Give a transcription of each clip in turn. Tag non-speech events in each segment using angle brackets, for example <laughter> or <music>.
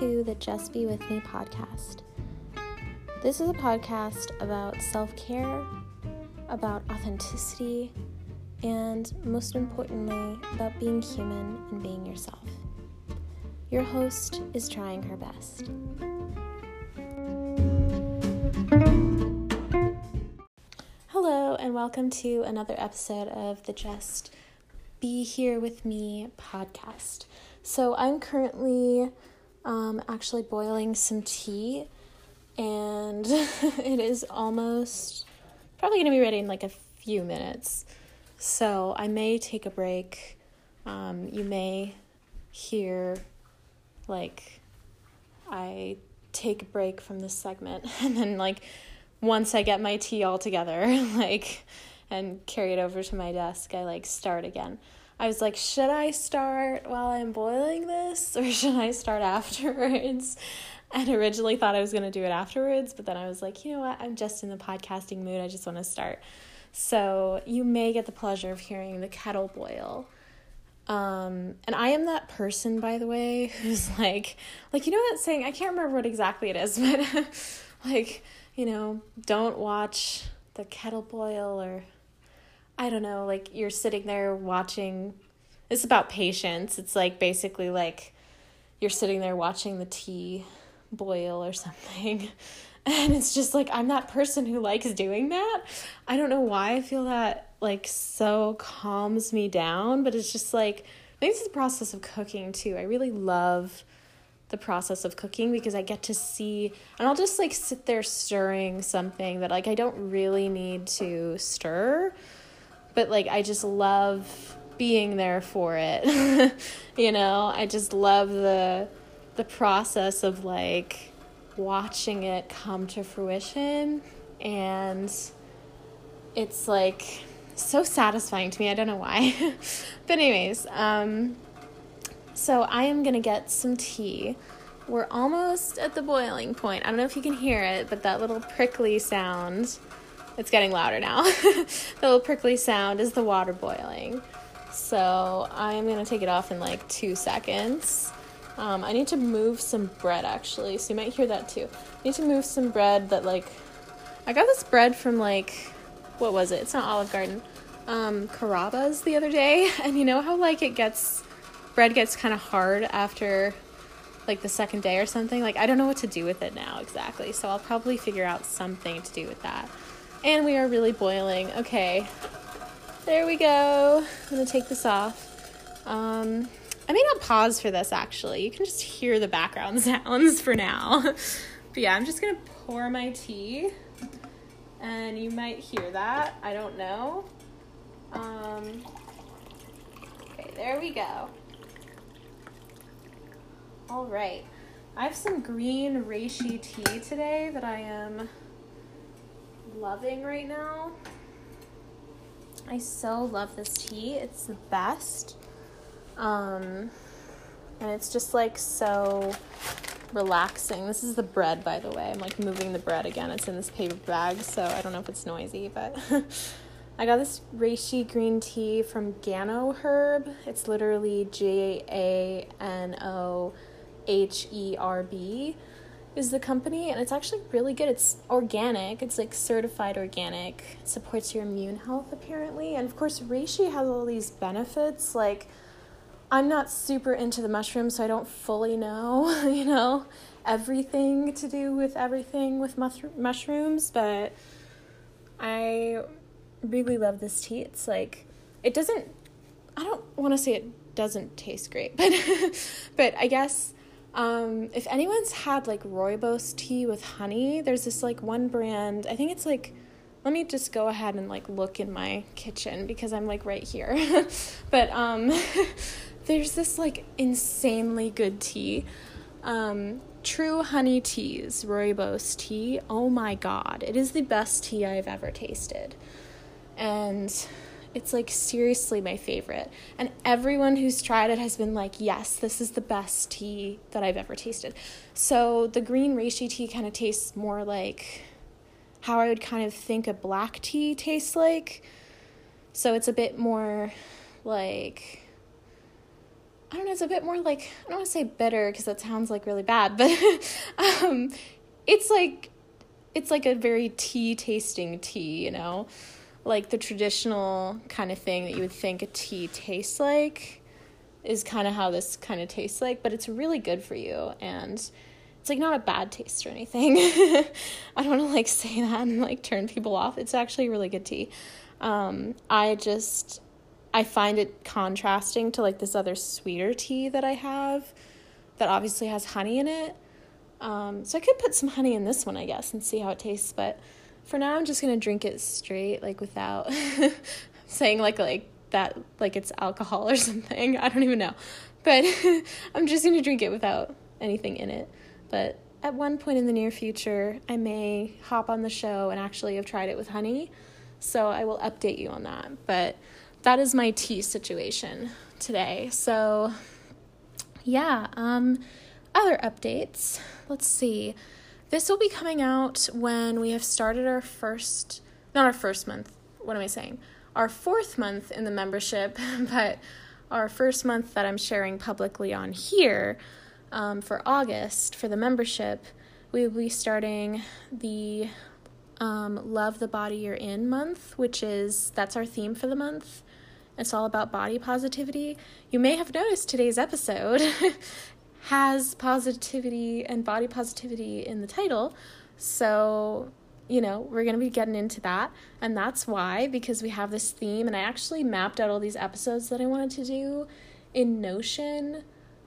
to the Just Be With Me podcast. This is a podcast about self care, about authenticity, and most importantly, about being human and being yourself. Your host is trying her best. Hello, and welcome to another episode of the Just Be Here With Me podcast. So, I'm currently um, actually boiling some tea, and <laughs> it is almost probably going to be ready in like a few minutes. So, I may take a break. Um, you may hear like I take a break from this segment, <laughs> and then like once I get my tea all together, <laughs> like and carry it over to my desk, I like start again. I was like, should I start while I'm boiling this or <laughs> should I start afterwards? And originally thought I was going to do it afterwards, but then I was like, you know what? I'm just in the podcasting mood. I just want to start. So you may get the pleasure of hearing the kettle boil. Um, and I am that person, by the way, <laughs> who's like, like, you know that saying? I can't remember what exactly it is, <laughs> but like, you know, don't watch the kettle boil or I don't know, like you're sitting there watching. It's about patience. It's like basically like you're sitting there watching the tea boil or <laughs> something. And it's just like I'm that person who likes doing that. I don't know why I feel that like so calms me down, but it's just like I think it's the process of cooking too. I really love the process of cooking because I get to see and I'll just like sit there stirring something that like I don't really need to stir but like I just love being there for it. <laughs> you know, I just love the the process of like watching it come to fruition and it's like so satisfying to me. I don't know why. <laughs> but anyways, um so I am going to get some tea. We're almost at the boiling point. I don't know if you can hear it, but that little prickly sound it's getting louder now. <laughs> the little prickly sound is the water boiling. So I'm gonna take it off in like two seconds. Um, I need to move some bread actually, so you might hear that too. I need to move some bread that like I got this bread from like what was it? It's not Olive Garden. Um, Carrabba's the other day, <laughs> and you know how like it gets bread gets kind of hard after like the second day or something. Like I don't know what to do with it now exactly, so I'll probably figure out something to do with that. And we are really boiling. Okay. There we go. I'm to take this off. Um, I may not pause for this actually. You can just hear the background <laughs> sounds for now. but yeah, I'm just to pour my tea. And you might hear that. I don't know. Um, okay, there we go. All right. I have some green reishi tea today that I am loving right now. I so love this tea. It's the best. Um, and it's just like so relaxing. This is the bread, by the way. I'm like moving the bread again. It's in this paper bag, so I don't know if it's noisy, but <laughs> I got this reishi green tea from Gano Herb. It's literally J A N O H E R B is the company and it's actually really good. It's organic. It's like certified organic. It supports your immune health apparently. And of course, reishi has all these benefits like I'm not super into the mushrooms, so I don't fully know, <laughs> you know, everything to do with everything with mushrooms, but I really love this tea. It's like it doesn't I don't want to say it doesn't taste great, <laughs> but but I guess um, if anyone's had like rooibos tea with honey, there's this like one brand. I think it's like. Let me just go ahead and like look in my kitchen because I'm like right here. <laughs> but um, <laughs> there's this like insanely good tea. Um, True Honey Teas, Rooibos tea. Oh my god, it is the best tea I've ever tasted. And it's like seriously my favorite. And everyone who's tried it has been like, yes, this is the best tea that I've ever tasted. So the green reishi tea kind of tastes more like how I would kind of think a black tea tastes like. So it's a bit more like, I don't know, it's a bit more like I don't want to say bitter because that sounds like really bad, but <laughs> um, it's like it's like a very tea tasting tea, you know, like the traditional kind of thing that you would think a tea tastes like is kind of how this kind of tastes like, but it's really good for you and it's like not a bad taste or anything. <laughs> I don't want to like say that and like turn people off. It's actually really good tea. Um, I just I find it contrasting to like this other sweeter tea that I have that obviously has honey in it. Um, so I could put some honey in this one, I guess, and see how it tastes. But for now, I'm just gonna drink it straight, like without <laughs> saying like like that, like it's alcohol or <laughs> something. I don't even know, but <laughs> I'm just gonna drink it without anything in it. But at one point in the near future, I may hop on the show and actually have tried it with honey. So I will update you on that. But that is my tea situation today. So yeah, um other updates. Let's see. This will be coming out when we have started our first not our first month. What am I saying? Our fourth month in the membership, <laughs> but our first month that I'm sharing publicly on here um, for August for the membership, we will be starting the um, Love the Body You're In month, which is that's our theme for the month. It's all about body positivity. You may have noticed today's episode <laughs> has positivity and body positivity in the title. So, you know, we're going to be getting into that. And that's why, because we have this theme, and I actually mapped out all these episodes that I wanted to do in Notion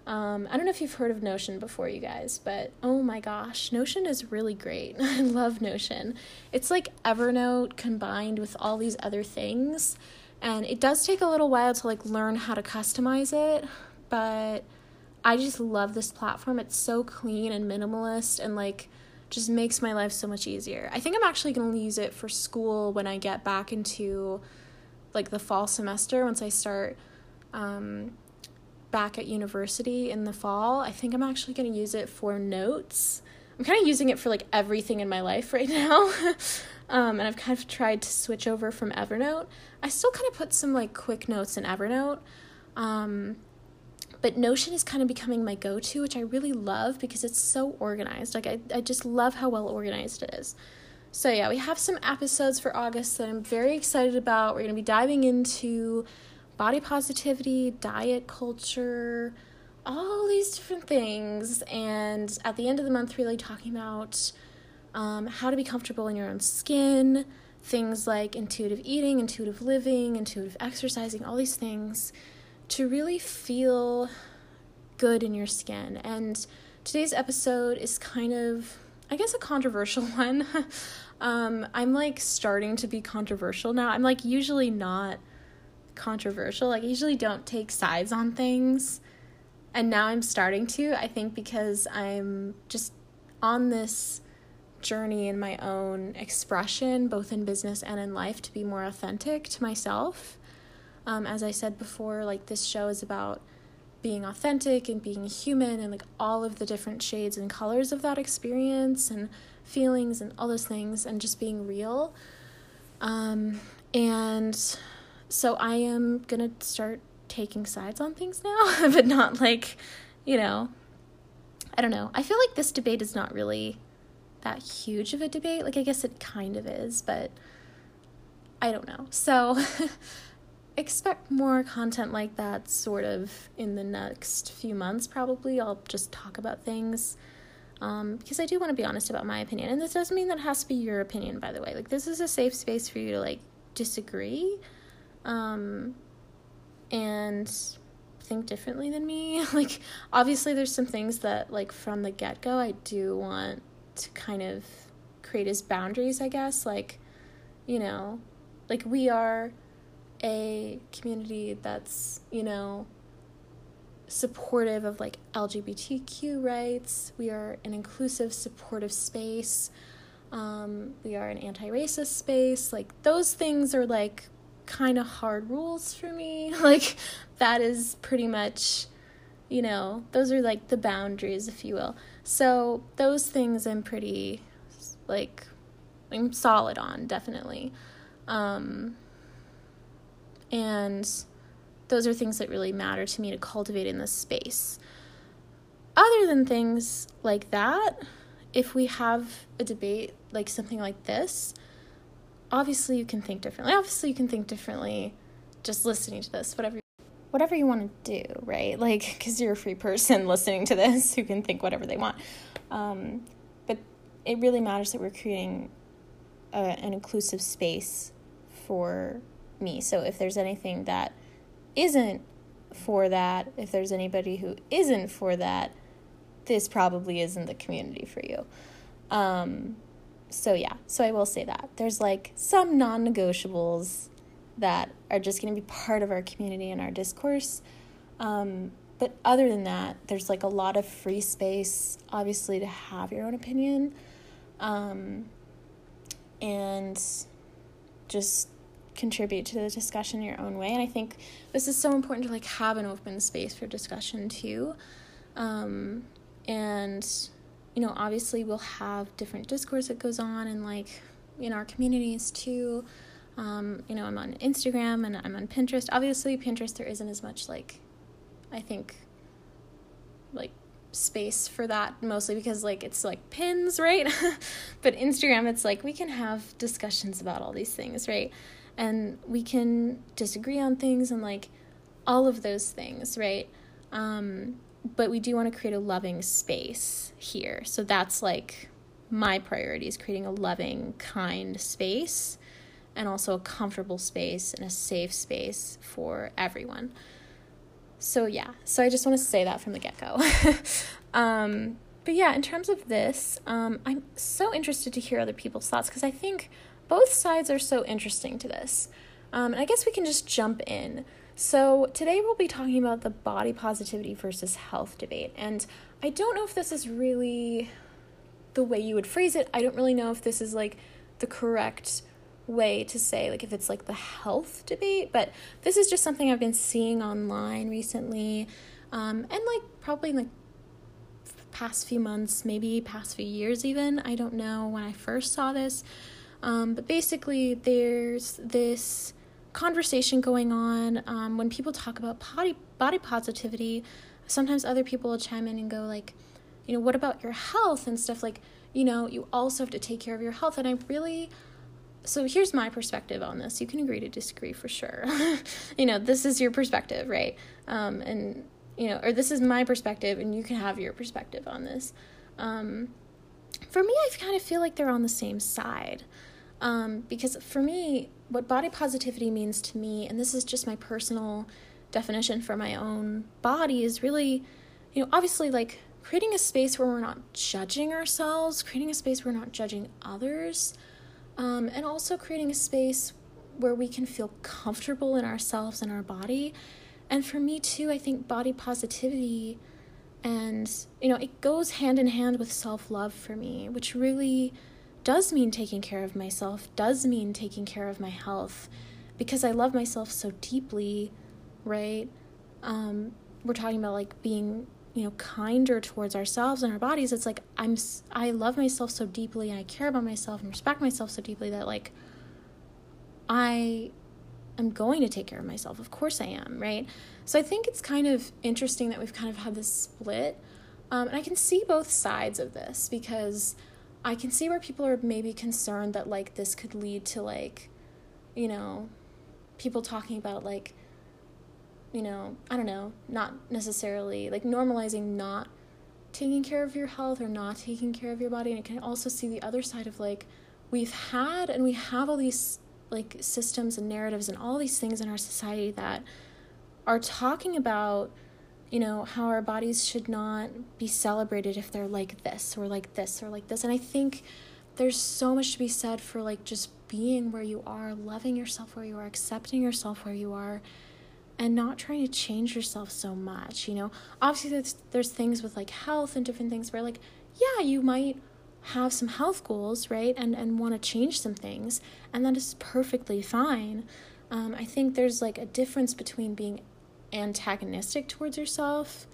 um, I don't know if you've heard of Notion before, you guys, but oh my gosh, Notion is really great. <laughs> I love Notion. It's like Evernote combined with all these other things, and it does take a little while to like learn how to customize it, but I just love this platform. It's so clean and minimalist and like just makes my life so much easier. I think I'm actually going to use it for school when I get back into like the fall semester once I start um, back at university in the fall, I think I'm actually going to use it for notes. I'm kind of using it for like everything in my life right <laughs> now. um, and I've kind of tried to switch over from Evernote. I still kind of put some like quick notes in Evernote. Um, but Notion is kind of becoming my go to, which I really love because it's so organized. Like, I, I just love how well organized it is. So, yeah, we have some episodes for August that I'm very excited about. We're going to be diving into body positivity, diet culture, all these different things. And at the end of the month, really talking about um, how to be comfortable in your own skin, things like intuitive eating, intuitive living, intuitive exercising, all these things to really feel good in your skin. And today's episode is kind of, I guess, a controversial <laughs> one. um, I'm like starting to be controversial now. I'm like usually not controversial. Like I usually don't take sides on things. And now I'm starting to, I think because I'm just on this journey in my own expression, both in business and in life, to be more authentic to myself. Um, as I said before, like this show is about being authentic and being human and like all of the different shades and colors of that experience and feelings and all those things and just being real. Um, and so I am to start taking sides on things now, <laughs> but not like, you know, I don't know. I feel like this debate is not really that huge of a debate. Like, I guess it kind of is, but I don't know. So, <laughs> expect more content like that sort of in the next few months, probably. I'll just talk about things. Um, because I do want to be honest about my opinion. And this doesn't mean that it has to be your opinion, by the way. Like, this is a safe space for you to, like, disagree um, and think differently than me. <laughs> like, obviously, there's some things that, like, from the get go, I do want to kind of create as boundaries, I guess. Like, you know, like, we are a community that's, you know, supportive of like LGBTQ rights. We are an inclusive, supportive space. Um, we are an anti racist space. Like, those things are like kind of hard rules for me. <laughs> Like, that is pretty much, you know, those are like the boundaries, if you will. So, those things I'm pretty, like, I'm solid on, definitely. Um, and those are things that really matter to me to cultivate in this space. Other than things like that, if we have a debate like something like this, obviously you can think differently. Obviously you can think differently just listening to this, whatever whatever you want to do, right? <laughs> Like cuz you're a free person <laughs> listening to this who can think whatever they want. Um, but it really matters that we're creating a, an inclusive space for me. So if there's anything that isn't for that, if there's anybody who isn't for that, this probably isn't the community for you. Um, so yeah, so I will say that. There's like some non negotiables that are just going to be part of our community and our discourse. Um, but other than that, there's like a lot of free space, obviously, to have your own opinion. Um, and just contribute to the discussion your own way. And I think this is so important to like have an open space for discussion too. Um, and you know, obviously we'll have different discourse that goes on and like in our communities too. Um, you know, I'm on Instagram and I'm on Pinterest. Obviously, Pinterest there isn't as much like I think like space for that mostly because like it's like pins, right? <laughs> but Instagram it's like we can have discussions about all these things, right? And we can disagree on things and like all of those things, right? Um but we do want to create a loving space here. So that's like my priority is creating a loving, kind space and also a comfortable space and a safe space for everyone. So yeah, so I just want to say that from the get go. <laughs> um, but yeah, in terms of this, um, I'm so interested to hear other people's thoughts because I think both sides are so interesting to this. Um, and I guess we can just jump in. So, today we'll be talking about the body positivity versus health debate. And I don't know if this is really the way you would phrase it. I don't really know if this is like the correct way to say, like, if it's like the health debate, but this is just something I've been seeing online recently. Um, and like probably in the past few months, maybe past few years, even. I don't know when I first saw this. Um, but basically, there's this conversation going on um, when people talk about body body positivity sometimes other people will chime in and go like you know what about your health and stuff? Like you know you also have to take care of your health. And i really so here's my perspective on this. You can agree to disagree for sure. <laughs> You know this is your perspective right? Um, and you know or this is my perspective and you can have your perspective on this. Um, for me i kind of feel like they're on the same side um, because for me, what body positivity means to me, and this is just my personal definition for my own body, is really, you know, obviously like creating a space where we're not judging ourselves, creating a space where we're not judging others, um, and also creating a space where we can feel comfortable in ourselves and our body. And for me too, I think body positivity and, you know, it goes hand in hand with self love for me, which really does mean taking care of myself, does mean taking care of my health because I love myself so deeply, right? Um, we're talking about like being, you know, kinder towards ourselves and our bodies. It's like I'm I love myself so deeply and I care about myself and respect myself so deeply that like I am going to take care of myself. Of course I am, right? So I think it's kind of interesting that we've kind of had this split. Um, and I can see both sides of this because I can see where people are maybe concerned that like this could lead to like, you know, people talking about like, you know, I don't know, not necessarily like normalizing not taking care of your health or not taking care of your body. And I can also see the other side of like, we've had and we have all these like systems and narratives and all these things in our society that are talking about you know, how our bodies should not be celebrated if they're like this or like this or like this. And I think there's so much to be said for like just being where you are, loving yourself where you are, accepting yourself where you are, and not trying to change yourself so much, you know? Obviously, there's, there's things with like health and different things where, like, yeah, you might have some health goals, right? And, and want to change some things, and that is perfectly fine. Um, I think there's like a difference between being antagonistic towards yourself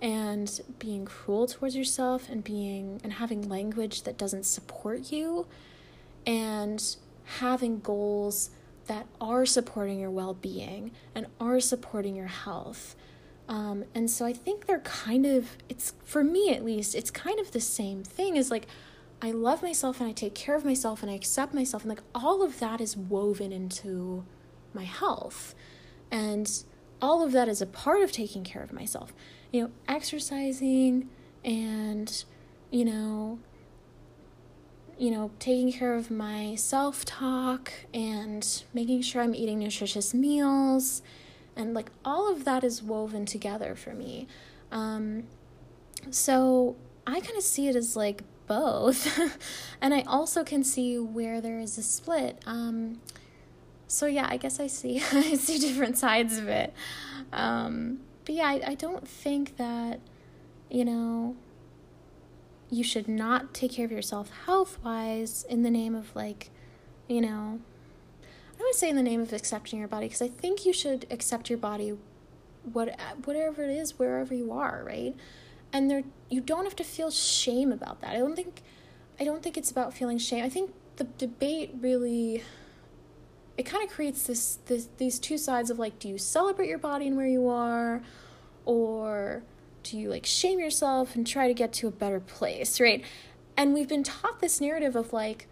and being cruel towards yourself and being and having language that doesn't support you and having goals that are supporting your well being and are supporting your health. Um, and so I think they're kind of, it's for me at least, it's kind of the same thing as like, I love myself and I take care of myself and I accept myself. And like all of that is woven into my health. And all of that is a part of taking care of myself. You know, exercising and, you know, you know, taking care of my self talk and making sure I'm eating nutritious meals. And like all of that is woven together for me. Um, so I kind of see it as like both. <laughs> and I also can see where there is a split. Um, so yeah, I guess I see <laughs> I see different sides of it. Um, but yeah, I, I don't think that, you know, you should not take care of yourself health wise in the name of like, you know, I would say in the name of accepting your body because I think you should accept your body, what whatever it is, wherever you are, right? And there, you don't have to feel shame about that. I don't think, I don't think it's about feeling shame. I think the debate really, it kind of creates this, this these two sides of like, do you celebrate your body and where you are, or do you like shame yourself and try to get to a better place, right? And we've been taught this narrative of like,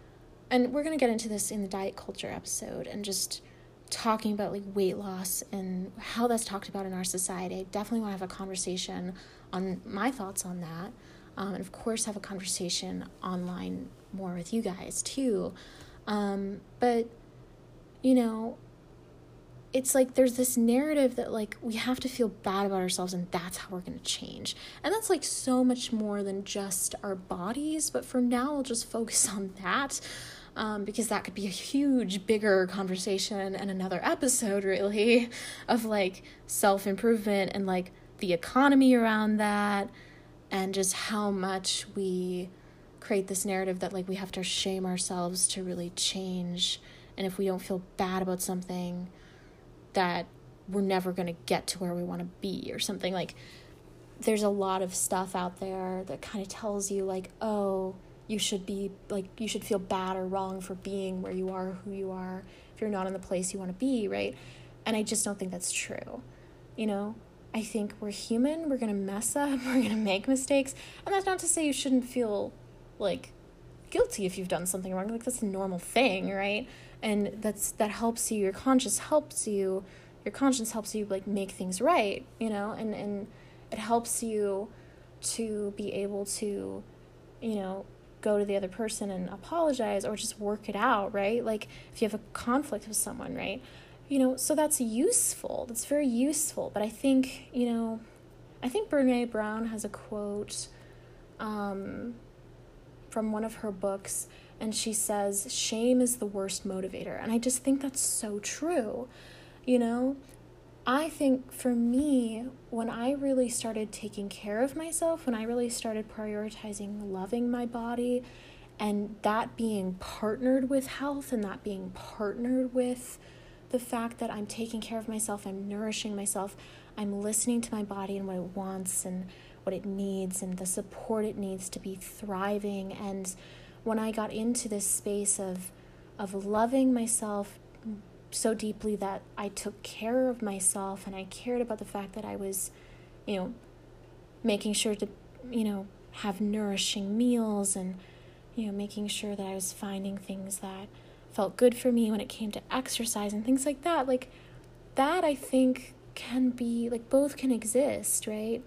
and we're going to get into this in the diet culture episode and just talking about like weight loss and how that's talked about in our society. I definitely want to have a conversation on my thoughts on that. Um, and of course, have a conversation online more with you guys too. Um, but, you know, it's like there's this narrative that like we have to feel bad about ourselves and that's how we're going to change. And that's like so much more than just our bodies, but for now we'll just focus <laughs> on that. Um, because that could be a huge, bigger conversation and another episode, really, of like self improvement and like the economy around that, and just how much we create this narrative that like we have to shame ourselves to really change. And if we don't feel bad about something, that we're never going to get to where we want to be or something. Like there's a lot of stuff out there that kind of tells you like oh you should be like you should feel bad or wrong for being where you are who you are if you're not in the place you want to be right? And i just don't think that's true you know? I think we're human we're going to mess up <laughs> we're going to make mistakes. And that's not to say you shouldn't feel like guilty if you've done something wrong like that's a normal thing right and that's that helps you your conscience helps you your conscience helps you like make things right you know? And and it helps you to be able to you know go to the other person and apologize or just work it out right? Like if you have a conflict with someone right? You know so that's useful. That's very useful. But i think you know i think brene brown has a quote um, from one of her books and she says shame is the worst motivator. And i just think that's so true you know? I think for me when i really started taking care of myself when i really started prioritizing loving my body and that being partnered with health and that being partnered with the fact that i'm taking care of myself i'm nourishing myself i'm listening to my body and what it wants and what it needs and the support it needs to be thriving and when I got into this space of of loving myself so deeply that I took care of myself and I cared about the fact that I was, you know, making sure to, you know, have nourishing meals and, you know, making sure that I was finding things that felt good for me when it came to exercise and things like that. Like, that I think can be, like, both can exist, right?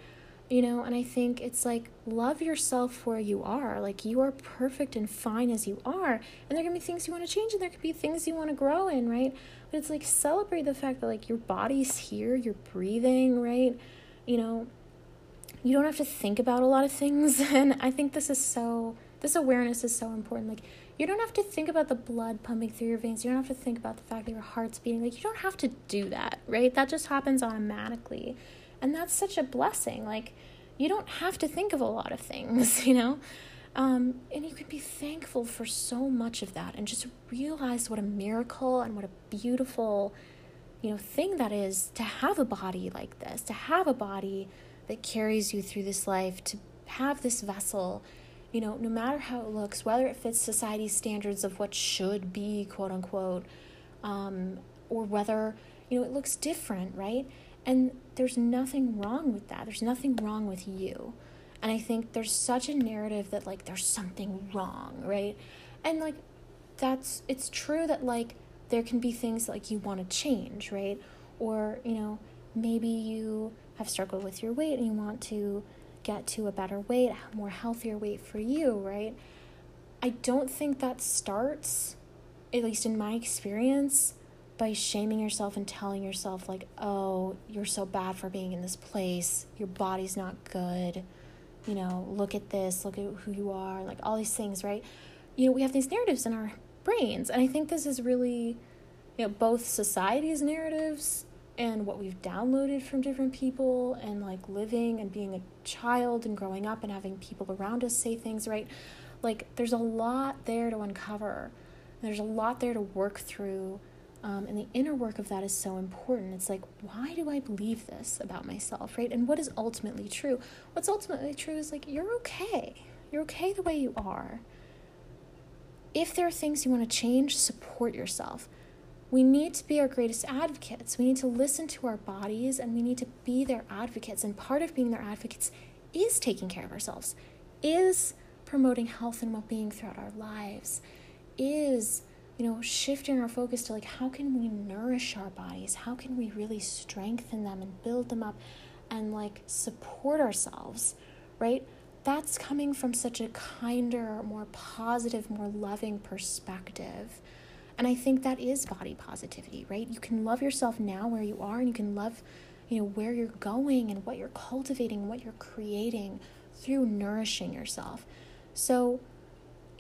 You know and i think it's like love yourself where you are. Like you are perfect and fine as you are. And there can be things you want to change and there could be things you want to grow in right? But it's like celebrate the fact that like your body's here you're breathing right? You know you don't have to think about a lot of things. <laughs> And i think this is so this awareness is so important. Like you don't have to think about the blood pumping through your veins. You don't have to think about the fact that your heart's beating. Like you don't have to do that right? That just happens automatically and that's such a blessing. Like, you don't have to think of a lot of things, <laughs> you know? Um, and you can be thankful for so much of that and just realize what a miracle and what a beautiful, you know, thing that is to have a body like this, to have a body that carries you through this life, to have this vessel, you know, no matter how it looks, whether it fits society's standards of what should be, quote unquote, um, or whether you know it looks different, right? And there's nothing wrong with that. There's nothing wrong with you. And I think there's such a narrative that like there's something wrong, right? And like that's it's true that like there can be things like you want to change, right? Or, you know, maybe you have struggled with your weight and you want to get to a better weight, a more healthier weight for you, right? I don't think that starts, at least in my experience, by shaming yourself and telling yourself, like, oh, you're so bad for being in this place, your body's not good, you know, look at this, look at who you are, like all these things, right? You know, we have these narratives in our brains, and I think this is really, you know, both society's narratives and what we've downloaded from different people and like living and being a child and growing up and having people around us say things, right? Like there's a lot there to uncover. There's a lot there to work through. Um, and the inner work of that is so important. It's like, why do I believe this about myself, right? And what is ultimately true? What's ultimately true is like, you're okay. You're okay the way you are. If there are things you want to change, support yourself we need to be our greatest advocates. We need to listen to our bodies and we need to be their advocates. And part of being their advocates is taking care of ourselves, is promoting health and well being throughout our lives, is you know shifting our focus to like how can we nourish our bodies how can we really strengthen them and build them up and like support ourselves right that's coming from such a kinder more positive more loving perspective and I think that is body positivity, right? You can love yourself now where you are and you can love, you know, where you're going and what you're cultivating, what you're creating through nourishing yourself. So,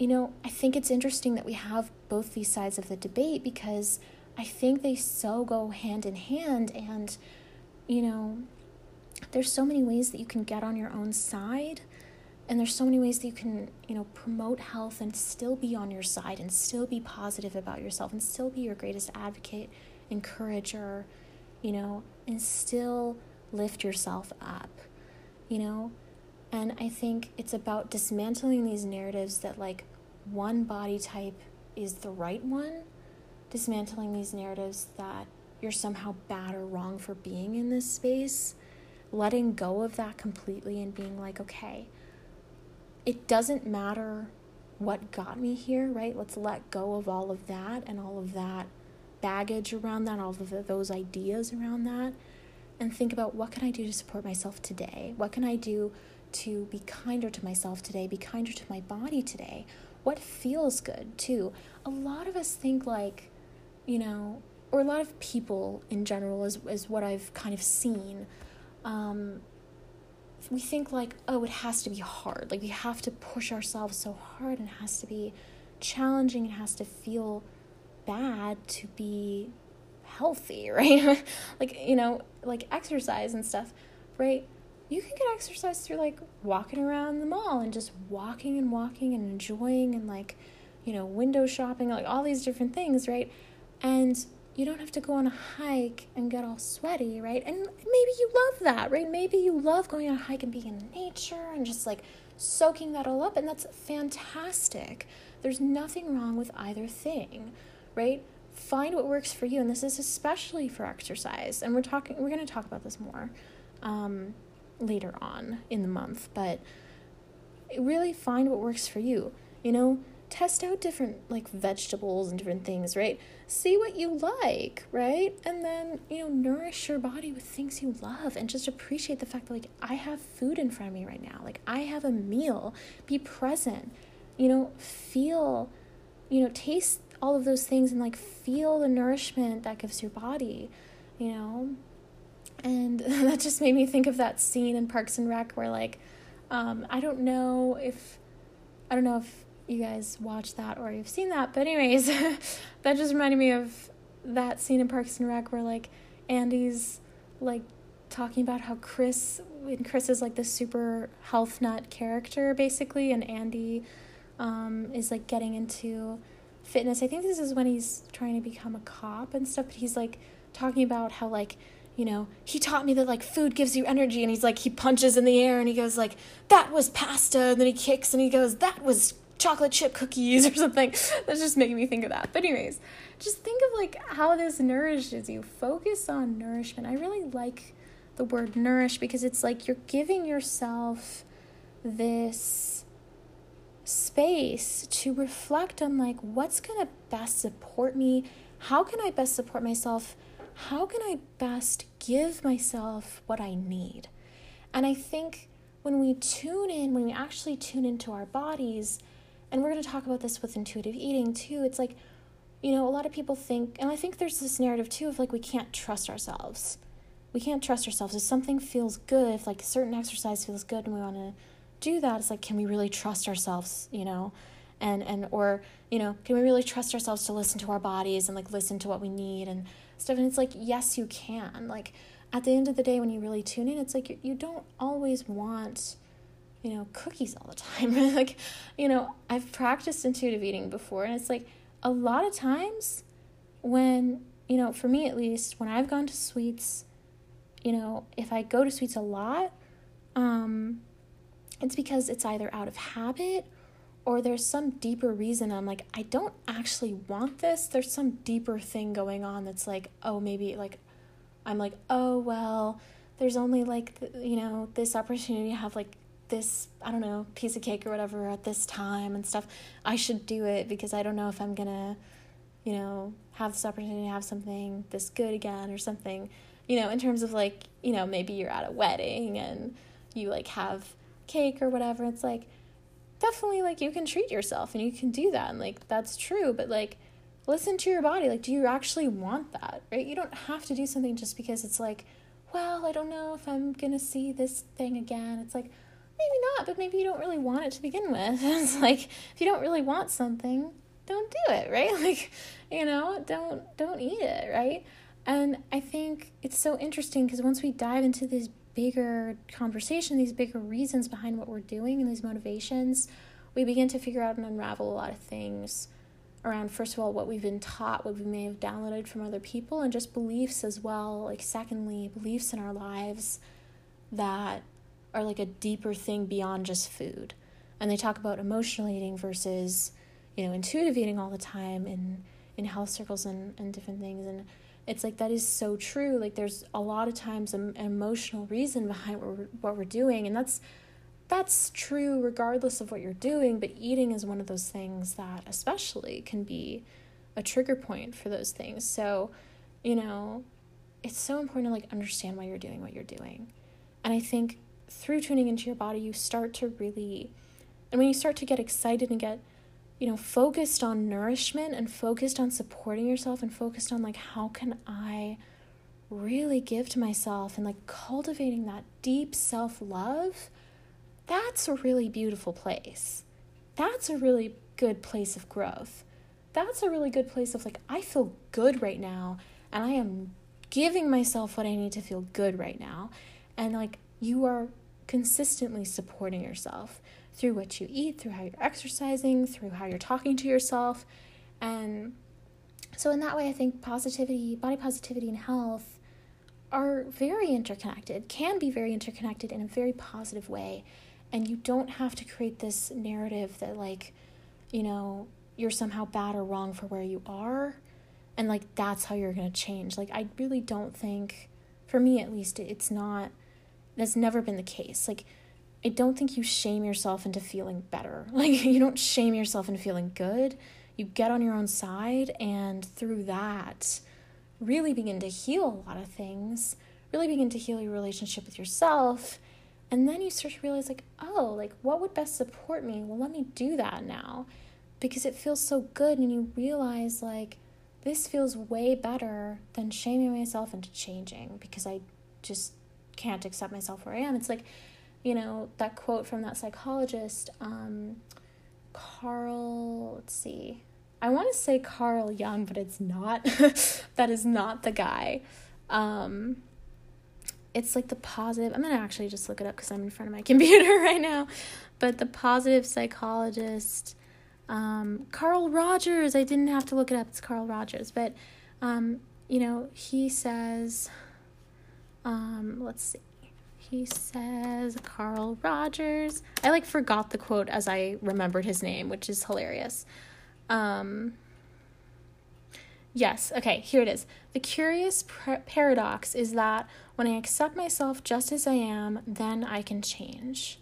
you know, I think it's interesting that we have both these sides of the debate because I think they so go hand in hand and you know, there's so many ways that you can get on your own side and there's so many ways that you can you know promote health and still be on your side and still be positive about yourself and still be your greatest advocate encourager you know and still lift yourself up you know? And i think it's about dismantling these narratives that like one body type is the right one dismantling these narratives that you're somehow bad or wrong for being in this space letting go of that completely and being like okay it doesn't matter what got me here, right? Let's let go of all of that and all of that baggage around that, all of those ideas around that, and think about what can I do to support myself today? What can I do to be kinder to myself today, be kinder to my body today? What feels good too? A lot of us think like, you know, or a lot of people in general is, is what I've kind of seen. Um, we think like oh it has to be hard like we have to push ourselves so hard and it has to be challenging it has to feel bad to be healthy <laughs> right like you know like exercise and stuff right you can get exercise through like walking around the mall and just walking and walking and enjoying and like you know window shopping like all these different things right and you don't have to go on a hike and get all sweaty, right? And maybe you love that, right? Maybe you love going on a hike and being in nature and just like soaking that all up, and that's fantastic. There's nothing wrong with either thing, right? Find what works for you, and this is especially for exercise. And we're talking, we're going to talk about this more um, later on in the month, but really find what works for you. You know, test out different like vegetables and different things, right? See what you like, right? And then, you know, nourish your body with things you love and just appreciate the fact that like I have food in front of me right now. Like I have a meal. Be present. You know, feel, you know, taste all of those things and like feel the nourishment that gives your body, you know? And <laughs> that just made me think of that scene in Parks and Rec where like um I don't know if I don't know if you guys watch that or you've seen that. But anyways, <laughs> that just reminded me of that scene in Parks and Rec where like Andy's like talking about how Chris and Chris is like the super health nut character basically and Andy um, is like getting into fitness. I think this is when he's trying to become a cop and stuff, but he's like talking about how like you know, he taught me that like food gives you energy and he's like he punches in the air and he goes like that was pasta and then he kicks and he goes that was chocolate chip cookies <laughs> or something. That's just making me think of that. But anyways, just think of like how this nourishes you. Focus on nourishment. I really like the word nourish because it's like you're giving yourself this space to reflect on like what's going to best support me? How can I best support myself? How can I best give myself what I need? And I think when we tune in, when we actually tune into our bodies, and we're going to talk about this with intuitive eating too, it's like, you know, a lot of people think, and I think there's this narrative too of like we can't trust ourselves. We can't trust ourselves. If something feels good, if like a certain exercise feels good and we want to do that, it's like, can we really trust ourselves, you know? And, and, or, you know, can we really trust ourselves to listen to our bodies and like listen to what we need and stuff? And it's like, yes, you can. Like, at the end of the day, when you really tune in, it's like you, you don't always want, you know, cookies all the time. <laughs> like, you know, I've practiced intuitive eating before, and it's like a lot of times when, you know, for me at least, when I've gone to sweets, you know, if I go to sweets a lot, um, it's because it's either out of habit or there's some deeper reason I'm like, I don't actually want this. There's some deeper thing going on that's like, oh, maybe like I'm like, oh, well, there's only like, you know, this opportunity to have like this, I don't know, piece of cake or whatever at this time and stuff. I should do it because I don't know if I'm gonna, you know, have this opportunity to have something this good again or something, you know, in terms of like, you know, maybe you're at a wedding and you like have cake or whatever. It's like, definitely like you can treat yourself and you can do that and like that's true, but like, listen to your body. Like, do you actually want that, right? You don't have to do something just because it's like, well, I don't know if I'm to see this thing again. It's like, maybe not, but maybe you don't really want it to begin with. <laughs> it's like, if you don't really want something, don't do it, right? <laughs> Like, you know, don't don't eat it, right? And I think it's so interesting because once we dive into this bigger conversation, these bigger reasons behind what we're doing and these motivations, we begin to figure out and unravel a lot of things around first of all what we've been taught what we may have downloaded from other people and just beliefs as well. Like secondly beliefs in our lives that are like a deeper thing beyond just food. And they talk about emotional eating versus you know intuitive eating all the time in in health circles and, and different things. And it's like that is so true like there's a lot of times an emotional reason behind what we're, what we're doing and that's that's true regardless of what you're doing, but eating is one of those things that, especially, can be a trigger point for those things. So, you know, it's so important to like understand why you're doing what you're doing. And I think through tuning into your body, you start to really, and when you start to get excited and get, you know, focused on nourishment and focused on supporting yourself and focused on like, how can I really give to myself and like cultivating that deep self love that's a really beautiful place. That's a really good place of growth. That's a really good place of like, I feel good right now, and I am giving myself what I need to feel good right now. And like, you are consistently supporting yourself through what you eat, through how you're exercising, through how you're talking to yourself. And so, in that way, I think positivity, body positivity, and health are very interconnected, can be very interconnected in a very positive way. And you don't have to create this narrative that like you know you're somehow bad or wrong for where you are and like that's how you're going to change. Like i really don't think for me at least it's not that's never been the case. Like i don't think you shame yourself into feeling better <laughs> like you don't shame yourself into feeling good you get on your own side and through that really begin to heal a lot of things really begin to heal your relationship with yourself and then you start to realize, like, oh, like, what would best support me? Well, let me do that now because it feels so good. And you realize, like, this feels way better than shaming myself into changing because I just can't accept myself where I am. It's like, you know, that quote from that psychologist, um, Carl, let's see. I want to say Carl Jung, but it's not. <laughs> that is not the guy. Um, it's like the positive i'm gonna actually just look it up because i'm in front of my <laughs> computer right now but the positive psychologist um, carl rogers i didn't have to look it up it's carl rogers but um, you know he says um, let's see He says Carl Rogers. I like forgot the quote as I remembered his name, which is hilarious. Um, yes, okay, here it is. The curious par- paradox is that when I accept myself just as I am, then I can change.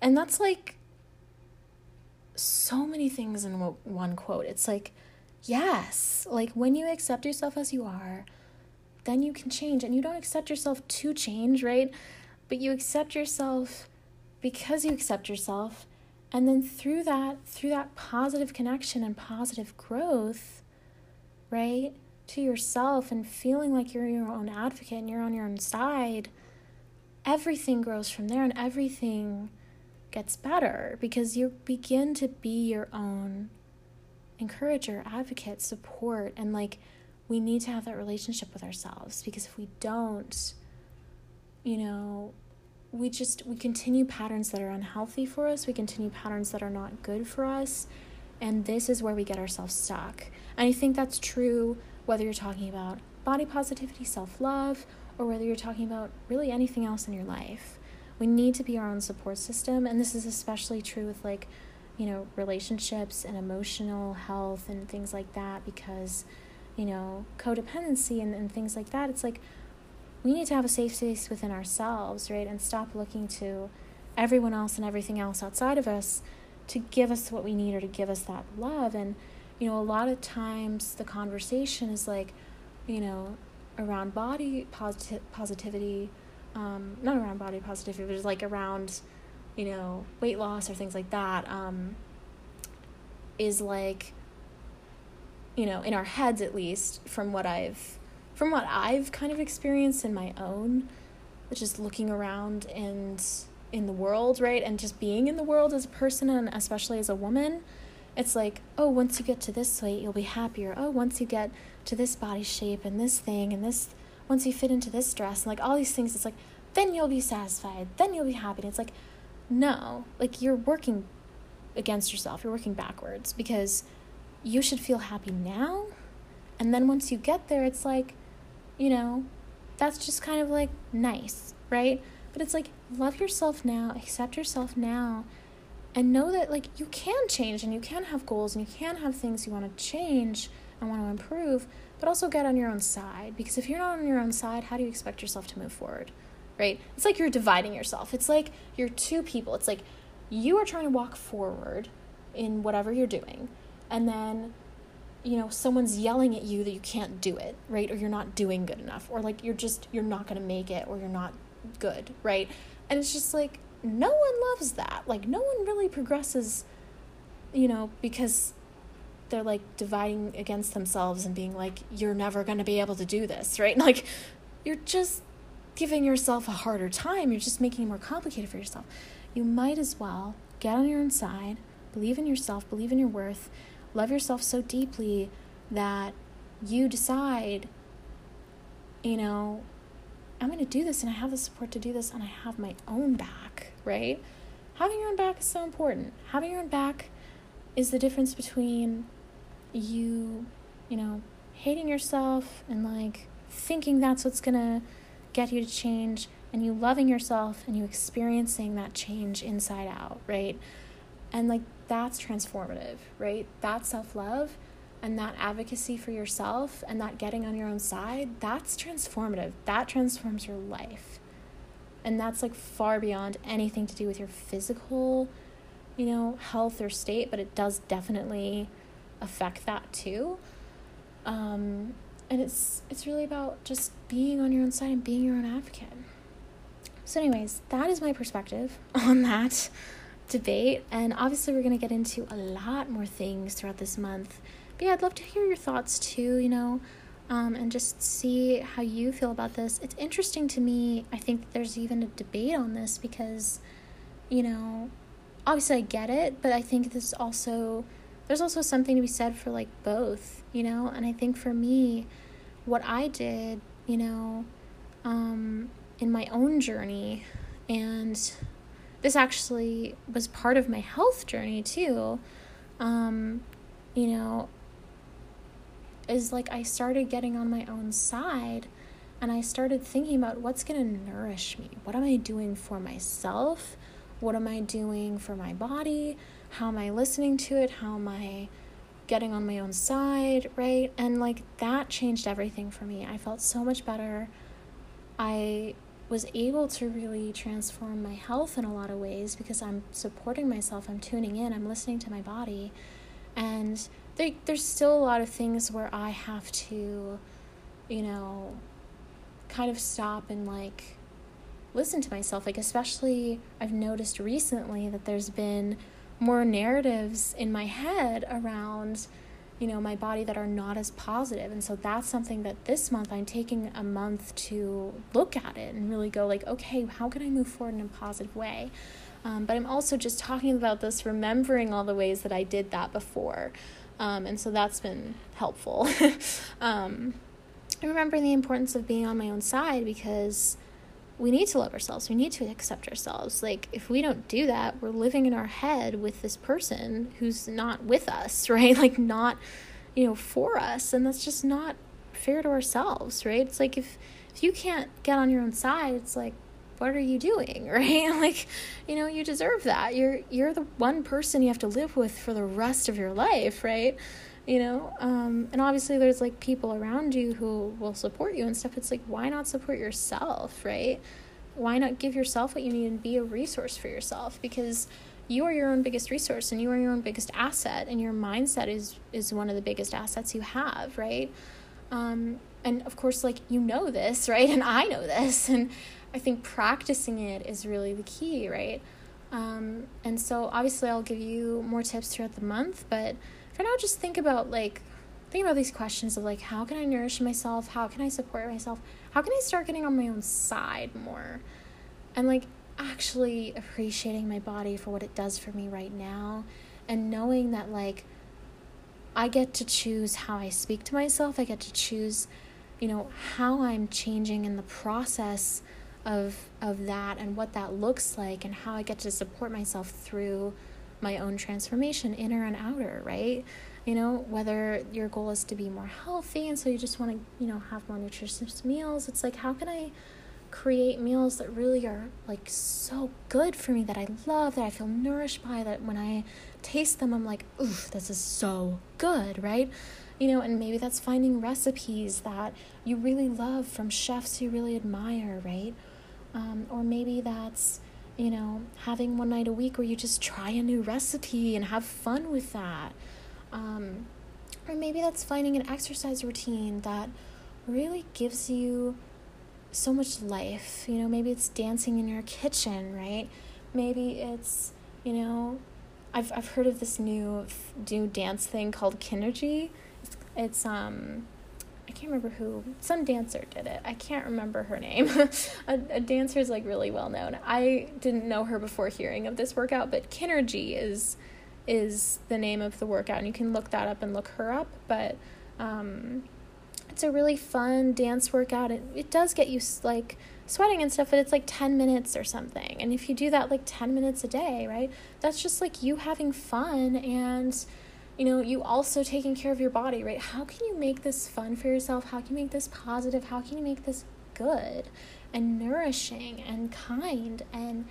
And that's like so many things in one quote. It's like, yes, like when you accept yourself as you are, then you can change. And you don't accept yourself to change, right? But you accept yourself because you accept yourself. And then through that, through that positive connection and positive growth, right, to yourself and feeling like you're your own advocate and you're on your own side, everything grows from there and everything gets better because you begin to be your own encourager, advocate, support, and like we need to have that relationship with ourselves because if we don't, you know, we just we continue patterns that are unhealthy for us, we continue patterns that are not good for us, and this is where we get ourselves stuck. And I think that's true whether you're talking about body positivity, self-love, or whether you're talking about really anything else in your life. We need to be our own support system, and this is especially true with like, you know, relationships and emotional health and things like that because you know, codependency and, and things like that, it's like we need to have a safe space within ourselves, right? And stop looking to everyone else and everything else outside of us to give us what we need or to give us that love. And, you know, a lot of times the conversation is like, you know, around body posit- positivity, um, not around body positivity, but just like around, you know, weight loss or things like that, um, is like, you know, in our heads at least, from what I've from what I've kind of experienced in my own, just looking around and in the world, right? And just being in the world as a person and especially as a woman, it's like, oh, once you get to this weight, you'll be happier. Oh, once you get to this body shape and this thing and this once you fit into this dress and like all these things, it's like, then you'll be satisfied, then you'll be happy. And it's like, no, like you're working against yourself, you're working backwards because you should feel happy now. And then once you get there, it's like, you know, that's just kind of like nice, right? But it's like, love yourself now, accept yourself now, and know that like you can change and you can have goals and you can have things you want to change and want to improve, but also get on your own side. Because if you're not on your own side, how do you expect yourself to move forward? Right? It's like you're dividing yourself. It's like you're two people. It's like you are trying to walk forward in whatever you're doing and then you know someone's yelling at you that you can't do it right? Or you're not doing good enough or like you're just you're not going to make it or you're not good right? And it's just like no one loves that. Like no one really progresses you know because they're like dividing against themselves and being like you're never going to be able to do this <laughs> right? And like you're just giving yourself a harder time. You're just making it more complicated for yourself. You might as well get on your own side believe in yourself believe in your worth love yourself so deeply that you decide, you know, I'm going to do this and I have the support to do this and I have my own back, right? Having your own back is so important. Having your own back is the difference between you, you know, hating yourself and like thinking that's what's going to get you to change and you loving yourself and you experiencing that change inside out, right? And like that's transformative, right? That self love and that advocacy for yourself and that getting on your own side, that's transformative. That transforms your life. And that's like far beyond anything to do with your physical, you know, health or state, but it does definitely affect that too. Um, and it's it's really about just being on your own side and being your own advocate. So, anyways, that is my perspective <laughs> on that debate. And obviously, we're going to get into a lot more things throughout this month. But yeah, I'd love to hear your thoughts too, you know, um, and just see how you feel about this. It's interesting to me. I think there's even a debate on this because, you know, obviously I get it, but I think this also, there's also something to be said for like both, you know, and I think for me, what I did, you know, um, in my own journey and this actually was part of my health journey too. Um, you know, is like I started getting on my own side and I started thinking about what's going to nourish me. What am I doing for myself? What am I doing for my body? How am I listening to it? How am I getting on my own side, right? And like that changed everything for me. I felt so much better. I was able to really transform my health in a lot of ways because I'm supporting myself, I'm tuning in, I'm listening to my body. And there, there's still a lot of things where I have to, you know, kind of stop and like listen to myself. Like, especially, I've noticed recently that there's been more narratives in my head around you know my body that are not as positive. And so that's something that this month i'm taking a month to look at it and really go like okay how can i move forward in a positive way? Um, but i'm also just talking about this remembering all the ways that i did that before. Um, and so that's been helpful. <laughs> Um, i remember the importance of being on my own side because we need to love ourselves. We need to accept ourselves. Like, if we don't do that, we're living in our head with this person who's not with us, <laughs> right? Like, not, you know, for us. And that's just not fair to ourselves, right? It's like if, if you can't get on your own side, it's like, what are you doing, <laughs> right? like, you know, you deserve that. You're you're the one person you have to live with for the rest of your life, right? You know um, and obviously there's like people around you who will support you and stuff. It's like why not support yourself right? Why not give yourself what you need and be a resource for yourself? Because you are your own biggest resource and you are your own biggest asset and your mindset is is one of the biggest assets you have right? Um, and of course like you know this <laughs> right? And i know this. <laughs> And i think practicing it is really the key right? Um, and so obviously i'll give you more tips throughout the month but for now just think about like think about these questions of like how can i nourish myself? How can i support myself? How can i start getting on my own side more? And like actually appreciating my body for what it does for me right now and knowing that like i get to choose how i speak to myself. I get to choose you know how i'm changing in the process of of that and what that looks like and how i get to support myself through my own transformation, inner and outer, right? You know, whether your goal is to be more healthy and so you just want to, you know, have more nutritious meals, it's like, how can I create meals that really are like so good for me that I love, that I feel nourished by, that when I taste them, I'm like, ooh, this is so good, right? You know, and maybe that's finding recipes that you really love from chefs you really admire, right? Um, or maybe that's you know, having one night a week where you just try a new recipe and have fun with that. Um, or maybe that's finding an exercise routine that really gives you so much life. You know, maybe it's dancing in your kitchen, right? Maybe it's, you know, I've I've heard of this new new dance thing called Kinrgy. It's, it's um I can't remember who, some dancer did it. I can't remember her name. <laughs> a, a dancer is like really well known. I didn't know her before hearing of this workout, but Kinrgy is is the name of the workout, and you can look that up and look her up. But um, it's a really fun dance workout. It it does get you like sweating and stuff, but it's like 10 minutes or something. And if you do that like 10 minutes a day, right, that's just like you having fun and you know, you also taking care of your body, right? How can you make this fun for yourself? How can you make this positive? How can you make this good and nourishing and kind and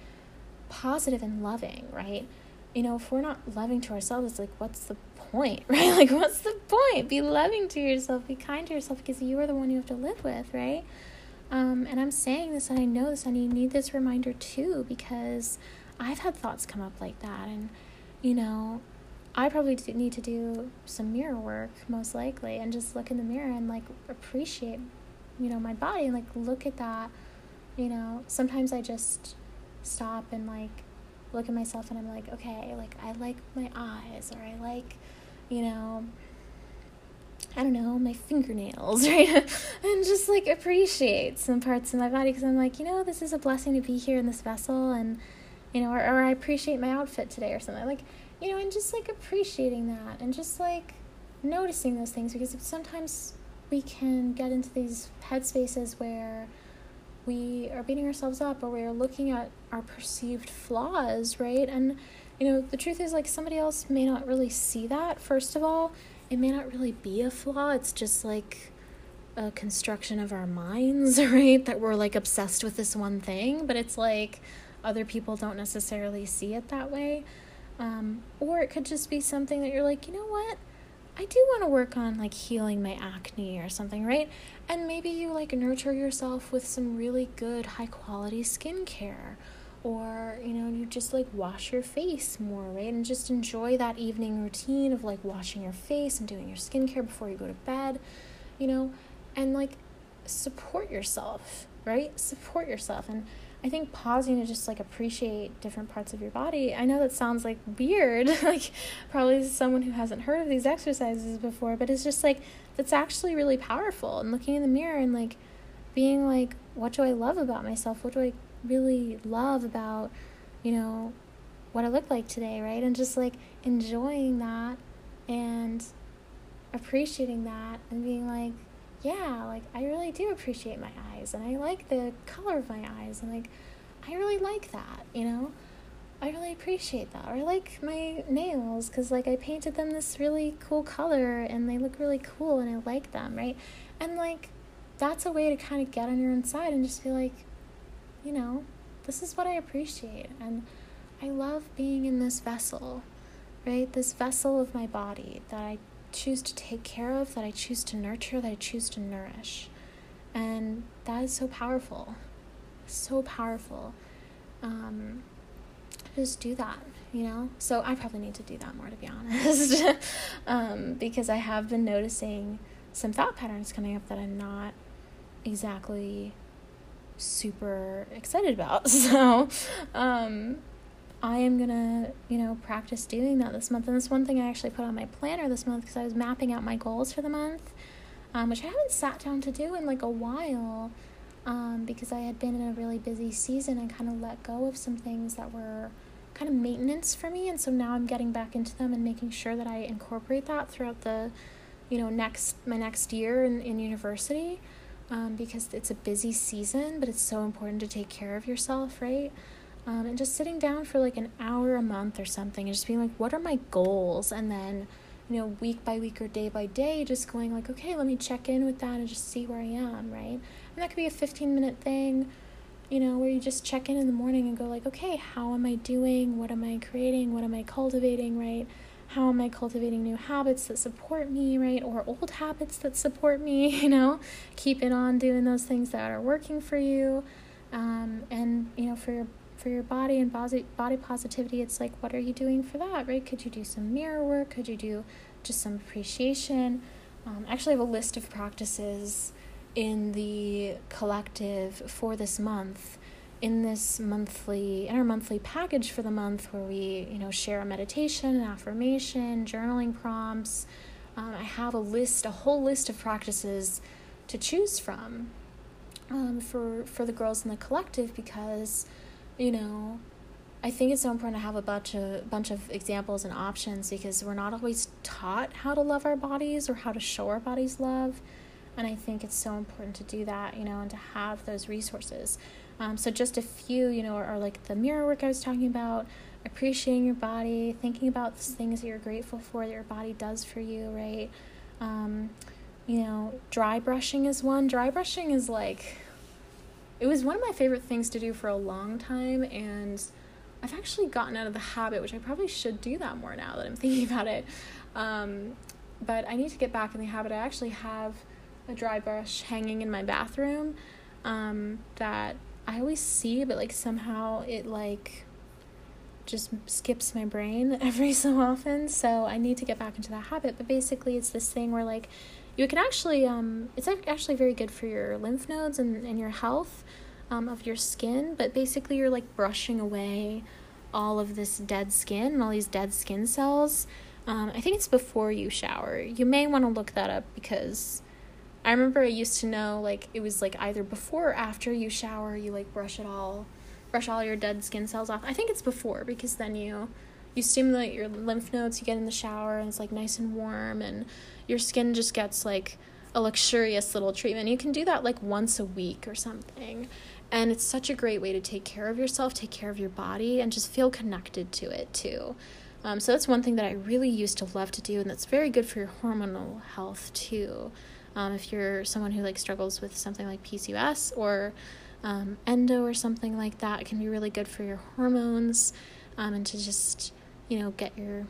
positive and loving, right? You know, if we're not loving to ourselves, it's like, what's the point, <laughs> right? Like, what's the point? Be loving to yourself, be kind to yourself because you are the one you have to live with, right? Um, and I'm saying this and I know this and you need this reminder too because I've had thoughts come up like that. And, you know, I probably need to do some mirror work most likely and just look in the mirror and like appreciate you know my body and like look at that you know sometimes I just stop and like look at myself and I'm like okay like I like my eyes or I like you know I don't know, my fingernails, <laughs> right? and just like appreciate some parts of my body because I'm like, you know, this is a blessing to be here in this vessel and, you know, or, or I appreciate my outfit today or something. Like, you know, and just like appreciating that and just like noticing those things because sometimes we can get into these headspaces where we are beating ourselves up or we're looking at our perceived flaws, right? And you know, the truth is like somebody else may not really see that. First of all, it may not really be a flaw. It's just like a construction of our minds, <laughs> right? That we're like obsessed with this one thing, but it's like other people don't necessarily see it that way. Um, or it could just be something that you're like, you know what? I do want to work on like healing my acne or something, right? And maybe you like nurture yourself with some really good high quality skincare. Or you know you just like wash your face more right? And just enjoy that evening routine of like washing your face and doing your skincare before you go to bed you know? And like support yourself right? Support yourself. And i think pausing to just like appreciate different parts of your body. I know that sounds like weird <laughs> like probably someone who hasn't heard of these exercises before but it's just like that's actually really powerful. And looking in the mirror and like being like what do i love about myself? What do i really love about, you know, what I look like today, right? And just like enjoying that and appreciating that and being like, yeah, like I really do appreciate my eyes and I like the color of my eyes and like I really like that, you know? I really appreciate that. Or I like my nails because like I painted them this really cool color and they look really cool and I like them, right? And like that's a way to kind of get on your inside and just be like, you know, this is what I appreciate. And I love being in this vessel, right? This vessel of my body that I choose to take care of, that I choose to nurture, that I choose to nourish. And that is so powerful. So powerful. Um, just do that, you know? So I probably need to do that more, to be <laughs> honest. um, because I have been noticing some thought patterns coming up that I'm not exactly super excited about. <laughs> So, um, I am gonna, you know, practice doing that this month. And this one thing I actually put on my planner this month because I was mapping out my goals for the month, um, which I haven't sat down to do in like a while um, because I had been in a really busy season and kind of let go of some things that were kind of maintenance for me. And so now I'm getting back into them and making sure that I incorporate that throughout the, you know, next, my next year in, in university um, because it's a busy season, but it's so important to take care of yourself, right? Um, and just sitting down for like an hour a month or something and just being like, what are my goals? And then, you know, week by week or day by day, just going like, okay, let me check in with that and just see where I am, right? And that could be a 15 minute thing, you know, where you just check in in the morning and go like, okay, how am I doing? What am I creating? What am I cultivating, right? how am I cultivating new habits that support me, right? Or old habits that support me, <laughs> you know? Keeping on doing those things that are working for you. Um, and, you know, for your for your body and body positivity, it's like what are you doing for that, right? Could you do some mirror work? Could you do just some appreciation? Um, I actually have a list of practices in the collective for this month in this monthly in our monthly package for the month where we you know share a meditation an affirmation journaling prompts um, i have a list a whole list of practices to choose from um, for for the girls in the collective because you know i think it's so important to have a bunch of bunch of examples and options because we're not always taught how to love our bodies or how to show our bodies love and i think it's so important to do that you know and to have those resources um, so just a few, you know, are, are like the mirror work I was talking about, appreciating your body, thinking about things that you're grateful for that your body does for you, right? Um, you know, dry brushing is one. Dry brushing is like, it was one of my favorite things to do for a long time, and I've actually gotten out of the habit, which I probably should do that more now that I'm <laughs> thinking about it. Um, but I need to get back in the habit. I actually have a dry brush hanging in my bathroom um, that I always see, but like somehow it like just skips my brain <laughs> every so often. So I need to get back into that habit. But basically, it's this thing where like you can actually um it's actually very good for your lymph nodes and, and your health um, of your skin. But basically, you're like brushing away all of this dead skin and all these dead skin cells. Um, I think it's before you shower. You may want to look that up because I remember I used to know like it was like either before or after you shower, you like brush it all, brush all your dead skin cells off. I think it's before because then you you stimulate your lymph nodes, you get in the shower and it's like nice and warm and your skin just gets like a luxurious little treatment. You can do that like once a week or something. And it's such a great way to take care of yourself, take care of your body, and just feel connected to it too. Um, so that's one thing that I really used to love to do, and that's very good for your hormonal health too. Um, if you're someone who like struggles with something like PCOS or um, endo or something like that, it can be really good for your hormones um, and to just you know get your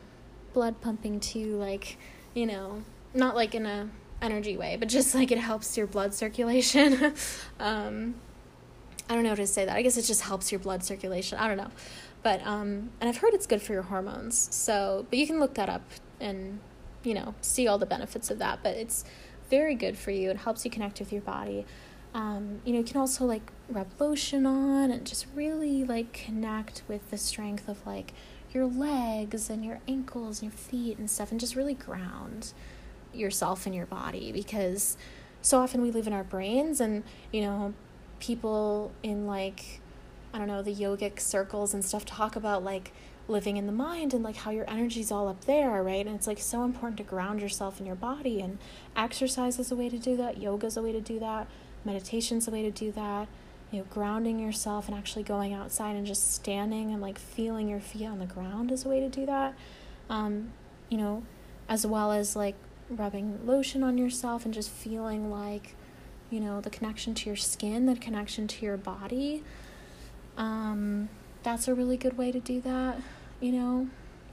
blood pumping too, like you know not like in a energy way, but just like it helps your blood circulation. <laughs> um, I don't know how to say that. I guess it just helps your blood circulation. I don't know. But um and I've heard it's good for your hormones. So, but you can look that up and you know, see all the benefits of that, but it's very good for you. It helps you connect with your body. Um, you know, you can also like rub lotion on and just really like connect with the strength of like your legs and your ankles and your feet and stuff and just really ground yourself and your body because so often we live in our brains and you know people in like I don't know the yogic circles and stuff talk about like living in the mind and like how your energy's all up there, right? And it's like so important to ground yourself in your body and exercise is a way to do that, yoga is a way to do that, meditation's a way to do that. You know, grounding yourself and actually going outside and just standing and like feeling your feet on the ground is a way to do that. Um, you know, as well as like rubbing lotion on yourself and just feeling like you know, the connection to your skin, the connection to your body. Um, that's a really good way to do that, you know.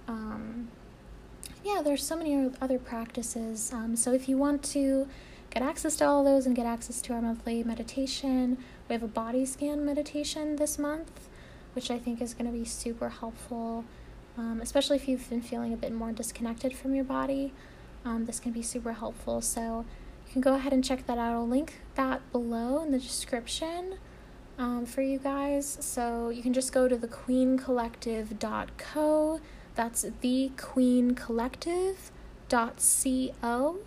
Um, yeah, there's so many other practices. Um, so if you want to get access to all those and get access to our monthly meditation, we have a body scan meditation this month, which I think is going to be super helpful, um, especially if you've been feeling a bit more disconnected from your body. Um, this can be super helpful. So you can go ahead and check that out. I'll link that below in the description um, for you guys. So you can just go to thequeencollective.co. That's thequeencollective.co.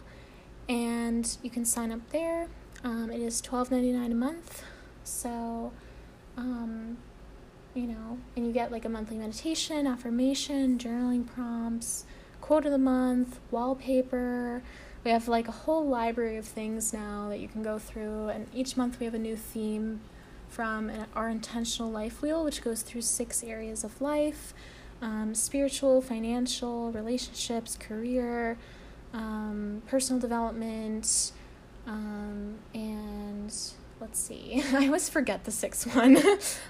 And you can sign up there. Um, it is $12.99 a month. So, um, you know, and you get like a monthly meditation, affirmation, journaling prompts, quote of the month, wallpaper. We have like a whole library of things now that you can go through and each month we have a new theme from our intentional life wheel which goes through six areas of life um, spiritual financial relationships career um, personal development um, and let's see <laughs> i always forget the sixth <laughs> one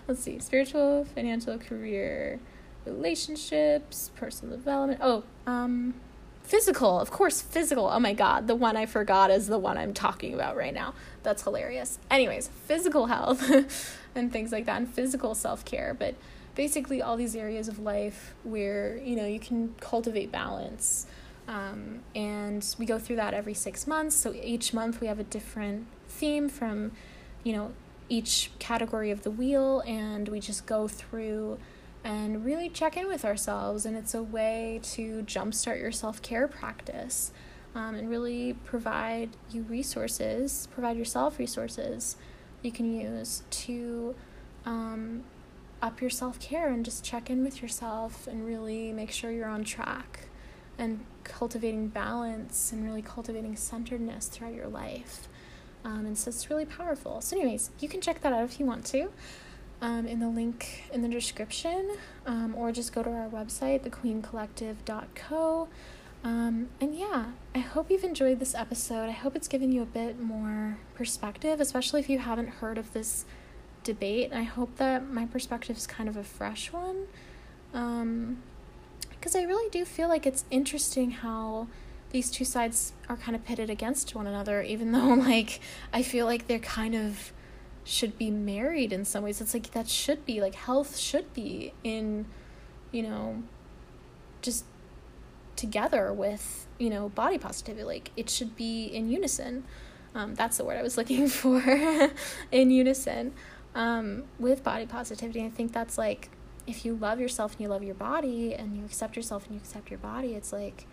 let's see spiritual financial career relationships personal development oh um Physical, of course, physical. Oh my god, the one I forgot is the one I'm talking about right now. That's hilarious. Anyways, physical health <laughs> and things like that, and physical self care. But basically, all these areas of life where you know you can cultivate balance. Um, and we go through that every six months. So each month we have a different theme from, you know, each category of the wheel, and we just go through and really check in with ourselves. And it's a way to jumpstart your self care practice um, and really provide you resources, provide yourself resources you can use to um, up your self care and just check in with yourself and really make sure you're on track and cultivating balance and really cultivating centeredness throughout your life. Um, and so it's really powerful. So, anyways, you can check that out if you want to um, in the link in the description, um, or just go to our website, thequeencollective.co. Um, and yeah, I hope you've enjoyed this episode. I hope it's given you a bit more perspective, especially if you haven't heard of this debate. I hope that my perspective is kind of a fresh one. Because um, I really do feel like it's interesting how these two sides are kind of pitted against one another, even <laughs> though, like, I feel like they're kind of should be married in some ways. It's like that should be like health should be in, you know, just together with, you know, body positivity. Like it should be in unison. Um, that's the word I was <laughs> looking for <laughs> in unison um, with body positivity. I think that's like if you love yourself and you love your body and you accept yourself and you accept your body, it's like,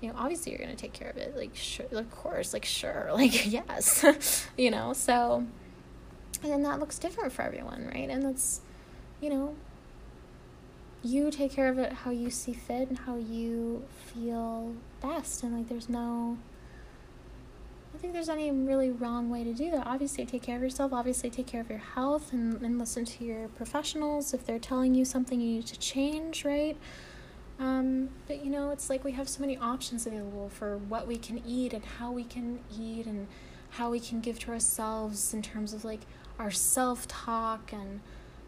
you know, obviously you're to take care of it. Like, sure, of course, like, sure, <laughs> like, yes, <laughs> you know, so and then that looks different for everyone, right? And that's, you know, you take care of it how you see fit and how you feel best. And like, there's no, I don't think there's any really wrong way to do that. Obviously, take care of yourself. Obviously, take care of your health and, and listen to your professionals if they're telling you something you need to change, right? Um, but you know, it's like we have so many options available for what we can eat and how we can eat and how we can give to ourselves in terms of like our self talk and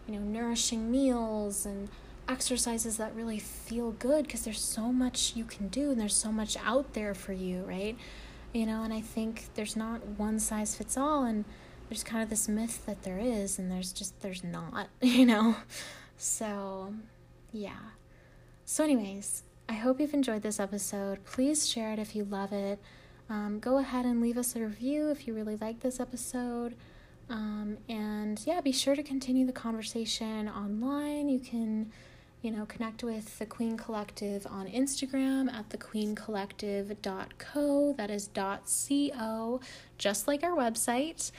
you know, nourishing meals and exercises that really feel good because there's so much you can do and there's so much out there for you, right? You know, and I think there's not one size fits all and there's kind of this myth that there is and there's just there's not, <laughs> you know. So, yeah. So anyways, I hope you've enjoyed this episode. Please share it if you love it. Um, go ahead and leave us a review if you really like this episode. Um, and yeah, be sure to continue the conversation online. You can you know, connect with the Queen Collective on Instagram at thequeencollective.co. That is dot .co, just like our website,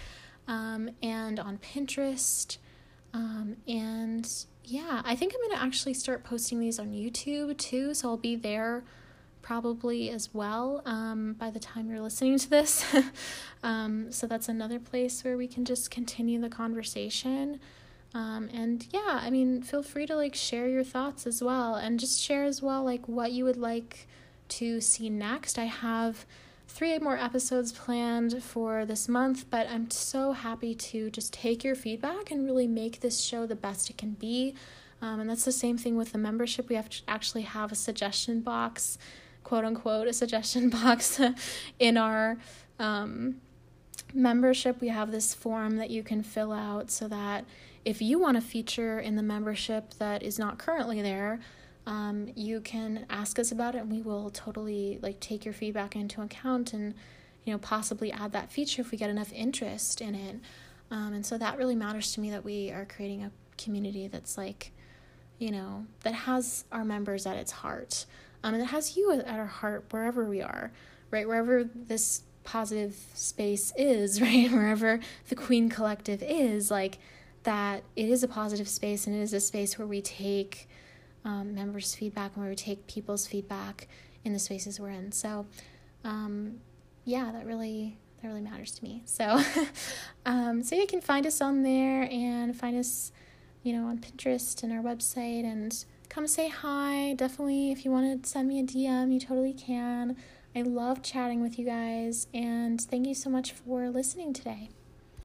um, and on Pinterest. Um, and yeah, I think I'm going to actually start posting these on YouTube too, so I'll be there probably as well um, by the time you're listening to this. <laughs> um, so that's another place where we can just continue the conversation. Um, and yeah, I mean, feel free to like share your thoughts as well and just share as well like what you would like to see next. I have three more episodes planned for this month, but I'm so happy to just take your feedback and really make this show the best it can be. Um, and that's the same thing with the membership. We have to actually have a suggestion box, quote unquote, a suggestion <laughs> box in our um, membership. We have this form that you can fill out so that if you want a feature in the membership that is not currently there, um, you can ask us about it and we will totally like take your feedback into account and you know possibly add that feature if we get enough interest in it. Um, and so that really matters to me that we are creating a community that's like, you know, that has our members at its heart. Um, and it has you at our heart wherever we are, right? Wherever this positive space is, <laughs> right? Wherever the Queen Collective is, like that it is a positive space and it is a space where we take um, members' feedback and where we take people's feedback in the spaces we're in. So, um, yeah, that really that really matters to me. So, <laughs> um, so you can find us on there and find us, you know, on Pinterest and our website and come say hi. Definitely, if you want to send me a DM, you totally can. I love chatting with you guys, and thank you so much for listening today.